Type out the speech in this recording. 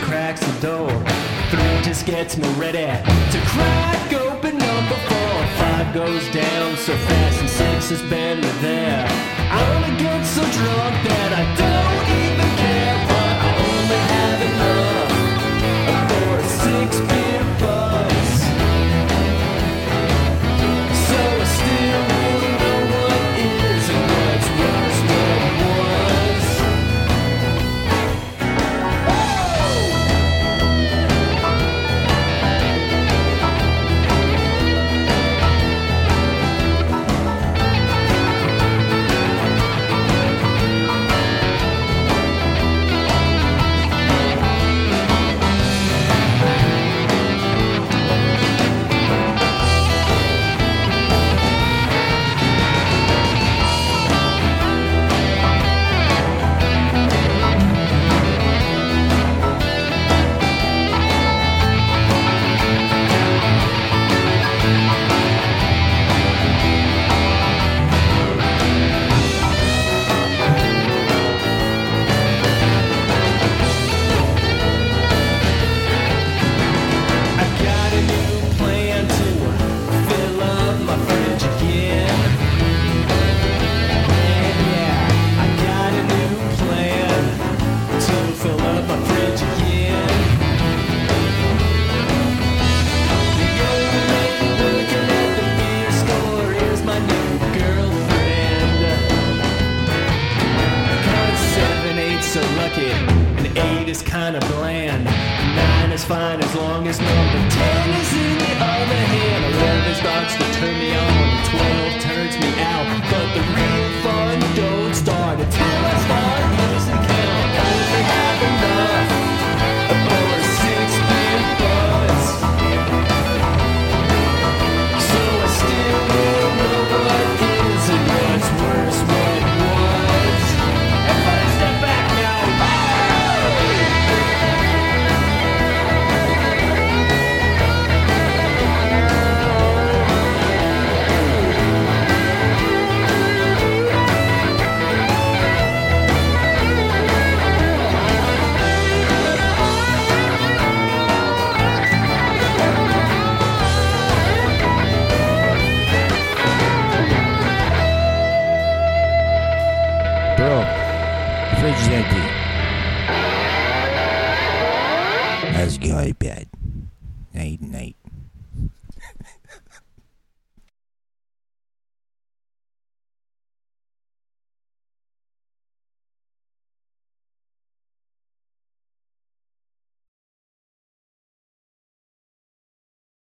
cracks the door. Three just gets me ready to crack open number four. Five goes down so fast, and six has been there. like it. Eight is kind of bland. Nine is fine as long as number ten is in the other hand. Eleven is dark Jackie. How's it going. Night, night.